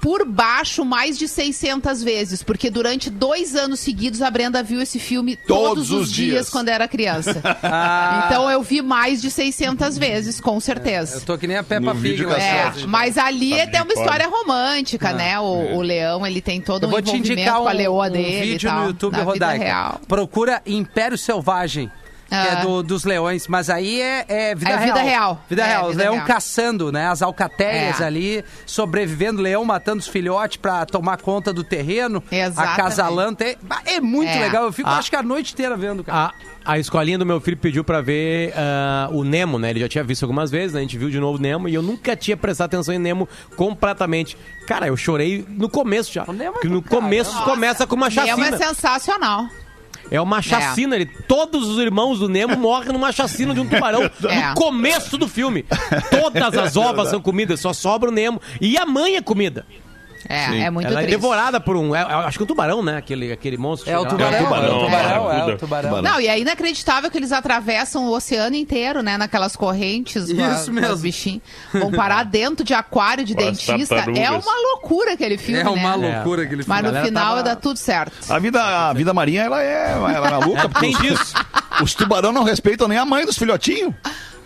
por baixo mais de 600 vezes, porque durante dois anos seguidos a Brenda viu esse filme todos, Todos os os dias, dias. quando era criança. [LAUGHS] Ah. Então eu vi mais de 600 vezes, com Eu certeza. tô que nem a Peppa Pig. É, mas ali é tem uma história romântica, né? O, o leão, ele tem todo Eu um envolvimento um, com a leoa um dele e vídeo tal, no YouTube, na vida Rodaica. real. Procura Império Selvagem. Que é Ah. do- dos leões, mas aí é, é vida É real. vida real. Vida É, real. Os real. caçando, né? As alcateias É. ali, sobrevivendo, leão matando os filhotes pra tomar conta do terreno. Exatamente. Acasalando. É, é muito É. legal. Eu fico, Ah. acho que a noite inteira vendo, cara. A, a escolinha do meu filho pediu pra ver ah, o Nemo, né? Ele já tinha visto algumas vezes, né? a gente viu de novo o Nemo e eu nunca tinha prestado atenção em Nemo completamente. Cara, eu chorei no começo já. Nemo é Porque do no começo Nossa, começa com uma Nemo chacina. é sensacional. É uma chacina. Ele, todos os irmãos do Nemo morrem numa chacina de um tubarão [LAUGHS] É. no começo do filme. Todas as ovas são comidas, só sobra o Nemo. E a mãe é comida. É, é muito Ela é triste. devorada por um. é- é- acho que é um tubarão, né? Aquele, aquele monstro. que É o tubarão, é o tubarão, é, é o tudo. tubarão. Não, e é inacreditável que eles atravessam o oceano inteiro, né? Naquelas correntes com, a- Isso com mesmo. os bichinhos. Vão parar dentro de aquário de dentista. É uma loucura aquele filme, É uma né? loucura aquele filme. Mas no final tava- dá tudo certo. A vida, a vida marinha, ela é, ela é maluca, [LAUGHS] porque Tem os, disso. os tubarão não respeitam nem a mãe dos filhotinhos.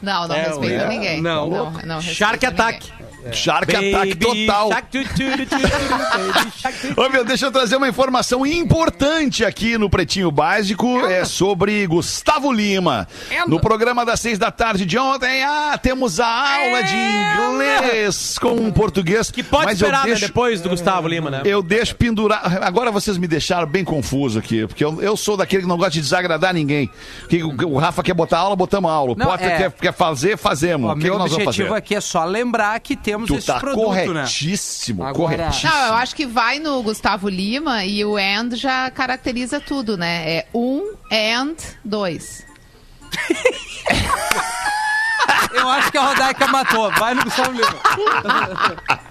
Não, não É, respeita é. ninguém. Não. não, não Shark Attack. ninguém. Shark Attack total. Shark tu, tu, tu, tu, tu, baby shark tu. Ô, meu, deixa eu trazer uma informação importante aqui no Pretinho Básico. É sobre Gustavo Lima. No programa das seis da tarde de ontem, ah, temos a aula de inglês com português. Que pode mas esperar, né, deixo- depois do Gustavo Lima, né? Eu deixo pendurar. Agora vocês me deixaram bem confuso aqui, porque eu, eu sou daquele que não gosta de desagradar ninguém. Que o, o Rafa quer botar aula, botamos aula. O Não, Potter é- quer, quer fazer, fazemos. Ó, o que, meu que nós vamos objetivo fazer? aqui é só lembrar que temos Tu esse tá produto, né? corretíssimo, Agora- corretíssimo. Não, eu acho que vai no Gustavo Lima e o and já caracteriza tudo, né? É um and 2. [LAUGHS] Eu acho que a Rodaica matou. Vai no Gustavo Lima. [LAUGHS]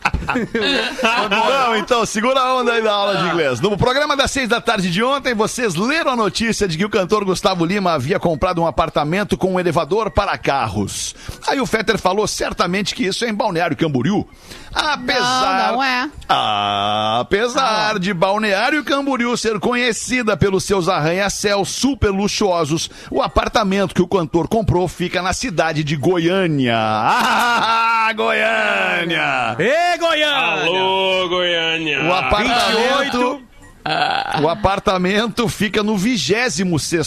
Não, então, segura a onda aí da aula de inglês. No programa das seis da tarde de ontem, vocês leram a notícia de que o cantor Gustavo Lima havia comprado um apartamento com um elevador para carros. Aí o Fetter falou certamente que isso é em Balneário Camboriú. Apesar... Não, não é. Apesar de Balneário Camboriú ser conhecida pelos seus arranha-céus super luxuosos, o apartamento que o cantor comprou fica na cidade de Goiânia. [LAUGHS] Ah, Goiânia! Ê, Goiânia! Alô, Goiânia. O apartamento. O apartamento fica no 26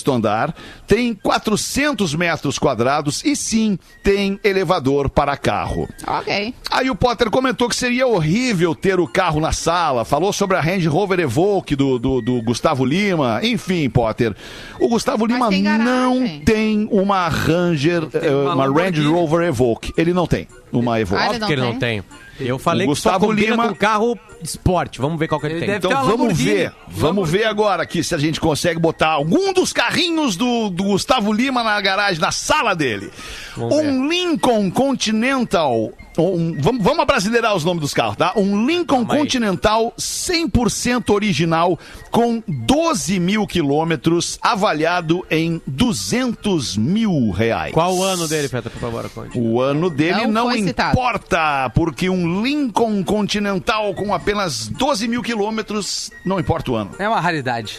andar, tem 400 metros quadrados e sim tem elevador para carro. Ok. Aí o Potter comentou que seria horrível ter o carro na sala, falou sobre a Range Rover Evoque do, do, do Gustavo Lima. Enfim, Potter, o Gustavo Mas Lima tem não tem uma Ranger, eh, uma uma Range. Rover Evoque. Ele não tem uma Evoque. Ah, ele Óbvio não que ele não tem? Eu falei O Gustavo Lima- com carro esporte. Vamos ver qual que ele, Ele tem. Então vamos ver, vamos ver agora aqui se a gente consegue botar algum dos carrinhos do, do Gustavo Lima na garagem, na sala dele. Um Lincoln Continental, um- vamos, vamos abrasileirar os nomes dos carros, tá? Um Lincoln Calma aí. Continental 100% original com 12 mil quilômetros, avaliado em 200 mil reais. Qual o ano dele, Feta, por favor, conte. O ano dele Não não, importa, porque um Lincoln Continental com apenas 12 mil quilômetros, não importa o ano. É uma raridade.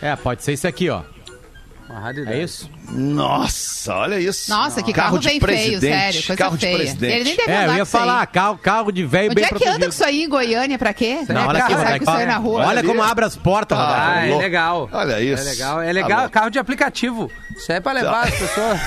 É, pode ser isso aqui, ó. Uma raridade. É isso? Nossa, olha isso. Nossa, que carro, de bem feio, presidente, sério. Coisa carro de feia. presidente. Ele nem deve É, eu ia aí. falar, carro, carro de velho Onde bem é que anda com protegido. isso aí em Goiânia? Pra quê? Não, olha aqui, Sai com isso aí na rua. Olha ali. como abre as portas, Ah. Ah, é louco. legal. Olha isso. É legal, é Tá legal. bom. carro de aplicativo. Isso é pra levar as [LAUGHS] pessoas.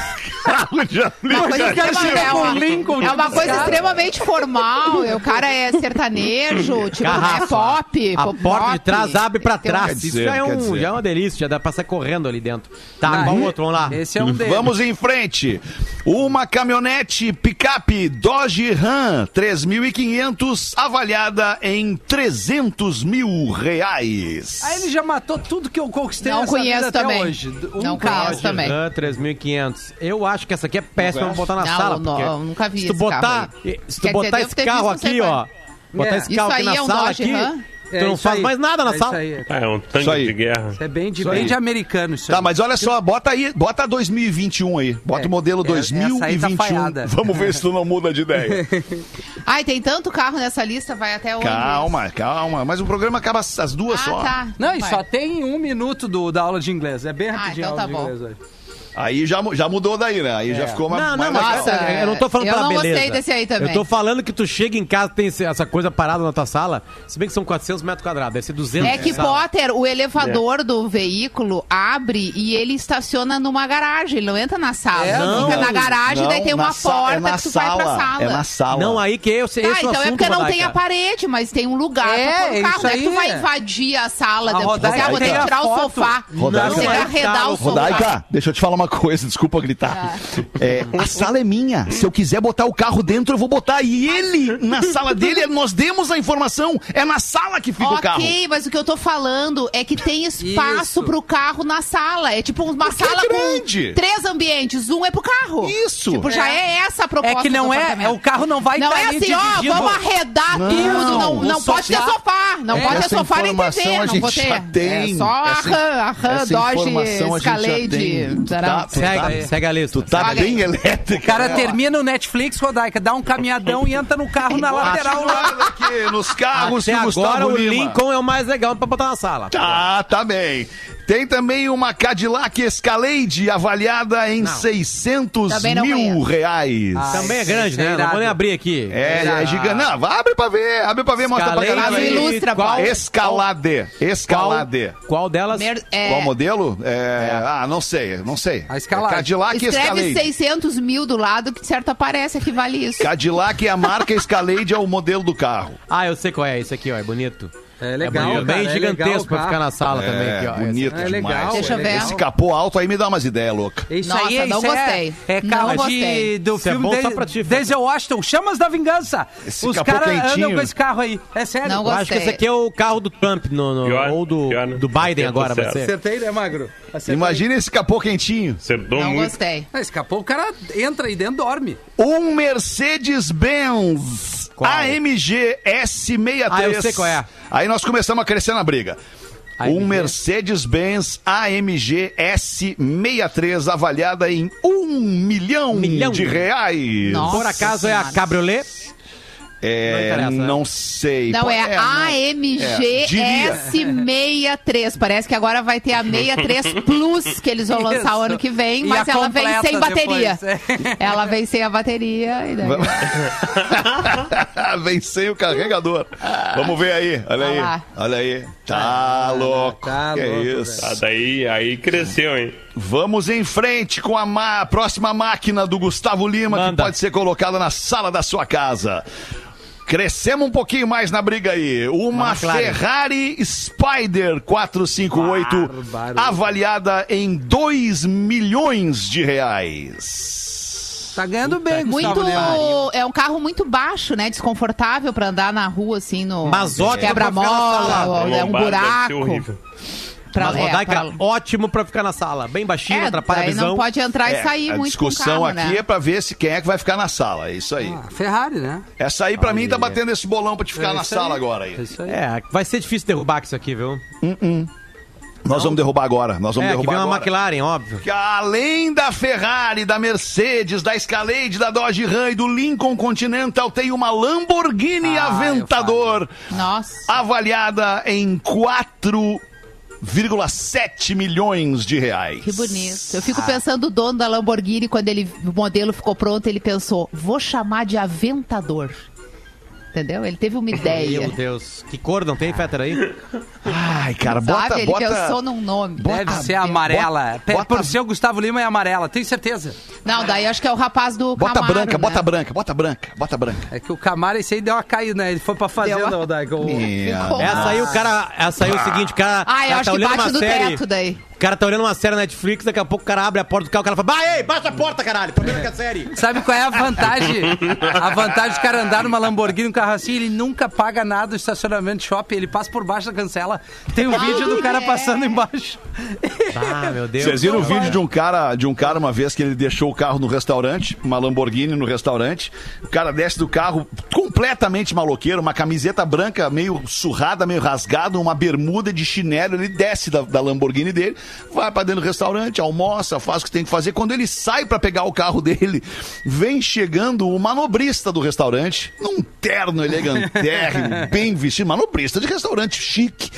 Carro de aplicativo. é uma, Lincoln, é uma coisa extremamente formal. O cara é sertanejo, [COUGHS] tipo, é pop. A pop, porta de trás abre pra um- trás. Isso dizer, já é, um, é uma delícia, já dá pra sair correndo ali dentro. Tá, qual outro? Vamos lá. Esse é um deles. Vamos em frente. Uma caminhonete picape Dodge Ram 3.500, avaliada em 300 mil reais. Aí ele já matou tudo que eu conquistei Não nessa conheço vida até também. hoje. Um Não carro. conheço também. Ram 3.500. Eu acho que essa aqui é péssima pra botar na Não, sala. não, eu nunca vi se tu esse botar, carro Se tu Quer dizer, botar devo esse ter carro visto, não aqui, ó. Botar É. esse Isso carro aqui aí na é um sala Dodge aqui. Ram? Tu não faz aí. mais nada na É sala. Isso aí. Ah, é um Isso tanque aí. de guerra. Isso é bem de, Isso bem aí. de americano isso Tá, aí. mas olha só, bota aí, bota 2021 aí. Bota É, o modelo é, essa aí tá 2021. [LAUGHS] Vamos ver se tu não muda de ideia. [LAUGHS] Ai, tem tanto carro nessa lista, vai até onde? calma, calma. Mas o programa acaba às duas Ah, só. tá. Não, e Vai. só tem um minuto do, da aula de inglês. É bem Ah, rapidinho então a aula tá de bom. inglês hoje. Aí já, já mudou daí, né? Aí já ficou mais, Não, mais não, mas legal. Nossa, eu não tô falando eu pela não beleza. gostei desse aí também. Eu tô falando que tu chega em casa tem essa coisa parada na tua sala, se bem que são 400 metros quadrados, deve ser 200 É que, sala. Potter, o elevador do veículo abre e ele estaciona numa garagem. Ele não entra na sala. É, Ele não. fica na garagem, daí Não, tem uma sa- porta é que tu vai pra sala. É na sala. Não, aí que Tá, esse é o então é porque não tem a parede, mas tem um lugar É, pra pôr o carro. Não é que tu vai invadir a sala, A depois ah, vou ter que tirar o sofá. Rodaica. Você vai Não, arredar o sofá. Rodaica, deixa eu te falar uma coisa, desculpa gritar. É, a sala é minha. Se eu quiser botar o carro dentro, eu vou botar. E ele, na sala dele, nós demos a informação. É na sala que fica o carro. Ok, mas o que eu tô falando é que tem espaço Isso. pro carro na sala. É tipo uma Porque é sala grande. com três ambientes. Um é pro carro. Isso. Tipo, já é, essa a É proposta que não do é, é, o carro não vai Não tá é assim, ó, dividindo. vamos arredar tudo. Não, não pode ter sofá-. Não É, pode ter sofá nem TV. a Não gente vou ter. já tem. É só a Essa- RAM, a RAM, essa Dodge, informação a gente já Escalade. tem. Tu tá- Segue, tá- segue a lista. Tu tá Olha bem aí. elétrica. O cara né? termina o Netflix, Rodaica, dá um caminhadão e entra no carro na lateral lá. Olha aqui, nos carros Até que agora Gustavo o Lima. Lincoln é o mais legal pra botar na sala. Tá, tá bem. Tem também uma Cadillac Escalade avaliada em 600 não mil conheço. reais. Também é grande, Esse é né? Não vou nem abrir aqui. É, é gigante. Não, abre pra ver, abre pra ver, mostra pra Escalade, galera ilustra, qual. Escalade, Escalade. qual delas? Mer- é, Qual modelo? É, Ah, não sei, não sei. A Escalade. É Cadillac Escreve Escalade. 600 mil do lado, que certo aparece que vale isso. Cadillac é a marca [LAUGHS] Escalade, é o modelo do carro. Ah, eu sei qual é. Esse aqui, ó, é bonito. É É legal, cara, bem é gigantesco pra ficar na sala também. É, Aqui, ó. bonito É demais. legal, Deixa eu ver. Esse capô alto aí me dá umas ideias loucas. Isso Nossa, aí, não gostei. É, é de, gostei. do Isso é filme bom só Denzel- Washington, Chamas da Vingança. Esse Os capô caras quentinho. andam com esse carro aí. É sério. Não Eu acho que esse aqui é o carro do Trump no, no- Pior, ou do, pior, né? do Biden agora, vai certo. ser. Acertei, né, Magro? Acertei. Imagina esse capô quentinho. Acertou Não muito. gostei. Ah, Escapou, o cara entra aí dentro dorme. Um Mercedes-Benz Qual? AMG S63. Ah, eu sei qual é. Aí nós começamos a crescer na briga. AMG. Um Mercedes-Benz AMG S63 avaliada em um milhão, Milhão. de reais. Nossa. Por acaso é a cabriolet? É, Não né? não sei. Não, é, É, diria. S63. Parece que agora vai ter a 63 [LAUGHS] Plus que eles vão lançar o Isso. ano que vem, mas ela vem sem bateria. depois. [LAUGHS] Ela vem sem a bateria. E daí... [LAUGHS] Vencei o carregador. Vamos ver aí. Olha aí. lá. Olha aí. Tá louco. tá que louco, isso. Ah, daí aí cresceu, hein? Vamos em frente com a ma- próxima máquina do Gustavo Lima, que Manda. pode ser colocada na sala da sua casa. Crescemos um pouquinho mais na briga aí. Uma McLaren. Ferrari Spider 458, Bárbaro. avaliada em 2 milhões de reais. Tá ganhando bem, Muito. É um carro muito baixo, né? Desconfortável pra andar na rua, assim, no. Mas ótimo Quebra-mola, é um buraco. Pra, Mas é, Rodaica, pra- ótimo pra ficar na sala. Bem baixinho, é, atrapalha a visão. não pode entrar e sair É, a muito o discussão carro, aqui né? é pra ver se quem é que vai ficar na sala. É isso aí. Ah, Ferrari, né? Essa aí, pra mim, tá batendo esse bolão pra te ficar É na sala aí. agora aí. É isso aí. É, vai ser difícil derrubar isso aqui, viu? Nós vamos derrubar agora. Nós vamos É, que derrubar vem uma agora. McLaren, óbvio. Que além da Ferrari, da Mercedes, da Escalade, da Dodge Ram e do Lincoln Continental, tem uma Lamborghini Ah, Aventador, Nossa. avaliada em 4,7 milhões de reais. Que bonito. Eu fico pensando o dono da Lamborghini, quando ele, o modelo ficou pronto, ele pensou, vou chamar de Aventador. Entendeu? Ele teve uma ideia. Meu Deus. Que cor não tem, Fetter, aí? Ai, cara, bota, Sabe? Ele bota... pensou num nome. Deve ser amarela. bota- Por ser o Gustavo Lima é amarela, tenho certeza. Não, daí acho que é o rapaz do Bota Camaro, branca, né? bota branca, bota branca, bota branca. É que o Camaro, esse aí deu uma caída, né? Ele foi pra fazenda, uma- Rodaica. O- [LAUGHS] Minha Ficou- Essa aí o cara. Essa aí é o seguinte, o cara. Ah, eu cara acho que olhando bate no série. teto daí. O cara tá olhando uma série na Netflix, daqui a pouco o cara abre a porta do carro, o cara fala, vai, ei, baixa a porta, caralho, tô vendo que é série. Sabe qual é a vantagem? A vantagem do cara andar numa Lamborghini, um carro assim, ele nunca paga nada do estacionamento de shopping, ele passa por baixo da cancela. Tem um vídeo do cara é. passando embaixo. Ah, meu Deus. Vocês viram o vídeo de um cara, de um cara uma vez que ele deixou o carro no restaurante, uma Lamborghini no restaurante. O cara desce do carro completamente maloqueiro, uma camiseta branca meio surrada, meio rasgada, uma bermuda de chinelo. Ele desce da, da Lamborghini dele, vai pra dentro do restaurante, almoça, faz o que tem que fazer. Quando ele sai pra pegar o carro dele, vem chegando o manobrista do restaurante, num terno elegantérrimo, [LAUGHS] bem vestido, manobrista de restaurante chique.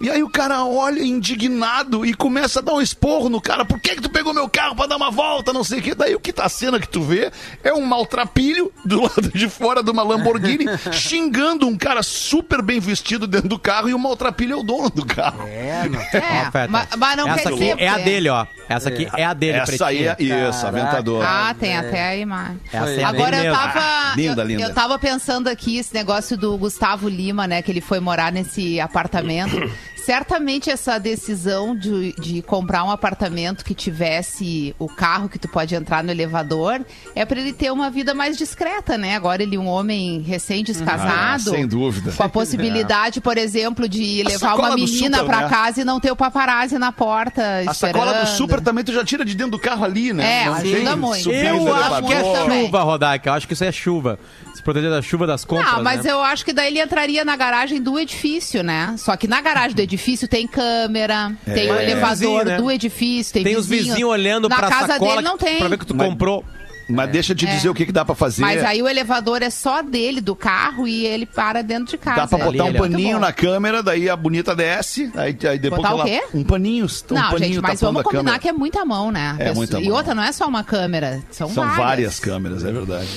E aí o cara olha indignado e começa a dar um esporro no cara. Por que que tu pegou meu carro pra dar uma volta, não sei o que. Daí o que tá a cena que tu vê é um maltrapilho do [LAUGHS] lado de fora de uma Lamborghini [LAUGHS] xingando um cara super bem vestido dentro do carro e o maltrapilho é o dono do carro. É, não. É, Fetter, mas, mas não Essa quer aqui dizer... é a dele, ó. Essa aqui é a dele, Essa aí é isso, Caraca. aventador. Ah, tem até a imagem. Essa é a Agora eu tava. Ah, linda, eu, linda. eu tava pensando aqui, esse negócio do Gustavo Lima, né? Que ele foi morar nesse apartamento. [COUGHS] Certamente essa decisão de, de comprar um apartamento que tivesse o carro que tu pode entrar no elevador é pra ele ter uma vida mais discreta, né? Agora ele é um homem recém-descasado. Ah, sem dúvida. Com a possibilidade, por exemplo, de levar uma menina pra né? casa e não ter o paparazzi na porta. A sacola do esperando. super também tu já tira de dentro do carro ali, né? É, Não ajuda tem muito. Eu acho que é chuva, Rodaica. Eu acho que isso é chuva. Se proteger da chuva das compras, Não, mas né? eu acho que daí ele entraria na garagem do edifício, né? Só que na garagem do edifício [LAUGHS] tem câmera, tem o É. elevador Vizinho, né? do edifício, tem, Tem os vizinho. vizinhos olhando na pra casa sacola dele não tem. pra ver que tu Mas- comprou. Mas deixa eu te dizer o que, que dá pra fazer. Mas aí o elevador é só dele, do carro, e ele para dentro de casa. Dá pra botar ali, um ó. paninho na câmera, daí a bonita desce, aí, aí depois Botar que o ela... quê? Um paninho, um Não, paninho gente, mas vamos combinar câmera. que é muita mão, né? É muita E mão. outra, não é só uma câmera, são, São várias. várias. câmeras, é verdade.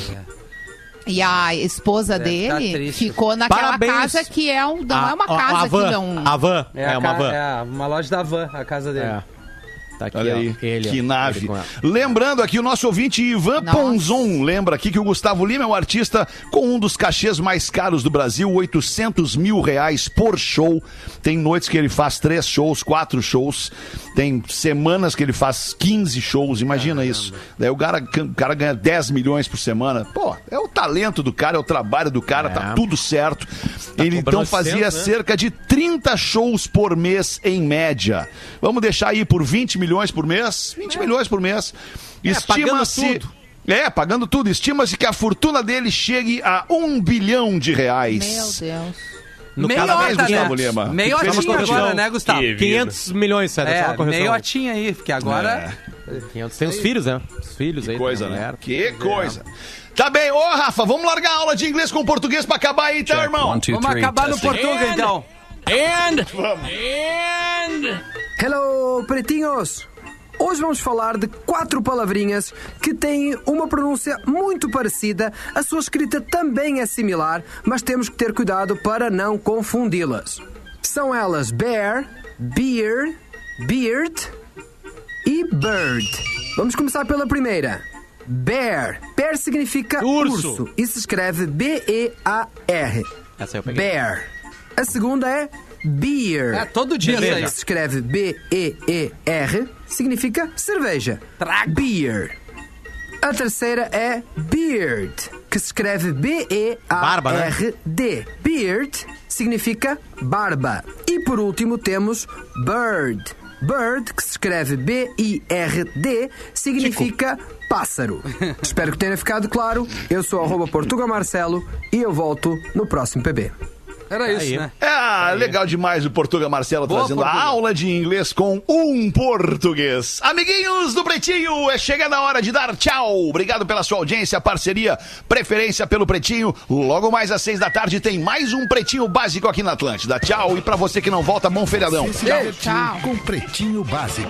E a esposa Deve tá dele triste. ficou naquela Parabéns. casa que é um. Não A- é uma casa a van, que é um. A van. É, É, a uma ca- van. é uma loja da van, a casa dele. É. Tá aqui, Olha ó. aí, Ele, que ó. nave. Ele. Lembrando aqui o nosso ouvinte Ivan Nossa. Ponzon. Lembra aqui que o Gustavo Lima é um artista com um dos cachês mais caros do Brasil, 800 mil reais por show. Tem noites que ele faz três shows, quatro shows. Tem semanas que ele faz 15 shows, imagina isso. Daí o cara, o cara ganha 10 milhões por semana. Pô, é o talento do cara, é o trabalho do cara, tá tudo certo. ele então fazia 100, né? cerca de 30 shows por mês em média. Vamos deixar aí por 20 milhões por mês? 20 milhões por mês. pagando Estima-se. tudo. É, pagando tudo. Estima-se que a fortuna dele chegue a um bilhão de reais. Meu Deus. No Meio caso, Parabéns, hora, Gustavo né? Lima. Meio Fez uma hotinha correção. agora, né, Gustavo? Que vida. 500 milhões, sério, só É, correção. meio hotinha aí, porque agora... 500. Tem os filhos, né? Os filhos aí. Coisa, tem a né? mulher. Que coisa. Tá bem, ô Rafa, vamos largar a aula de inglês com português pra acabar aí, tá, irmão? One, two, Vamos three, acabar no testing. Portuga, então. Hello, pretinhos! Hoje vamos falar de quatro palavrinhas que têm uma pronúncia muito parecida, a sua escrita também é similar, mas temos que ter cuidado para não confundi-las. São elas bear, beer, beard e bird. Vamos começar pela primeira. Bear. Bear significa Urso. urso e se escreve B-E-A-R. Essa aí eu peguei. Bear. A segunda é beer. É, todo dia isso aí. Se escreve B-E-E-R, significa cerveja. Trago. Beer. A terceira é beard, que se escreve B-E-A-R-D. Beard significa barba. E por último temos bird. Bird, que se escreve B-I-R-D, significa pássaro. [LAUGHS] Espero que tenha ficado claro. Eu sou arroba Portuga Marcelo e eu volto no próximo PB. Era isso, Aí. né? Ah, legal demais o Portuga Marcelo Boa, trazendo a Portuga. aula de inglês com um português. Amiguinhos do Pretinho, é chegando a hora de dar tchau. Obrigado pela sua audiência, parceria, preferência pelo Pretinho. Logo mais às seis da tarde tem mais um Pretinho Básico aqui na Atlântida. Tchau e pra você que não volta, bom feriadão. Divertir Tchau. com Pretinho Básico.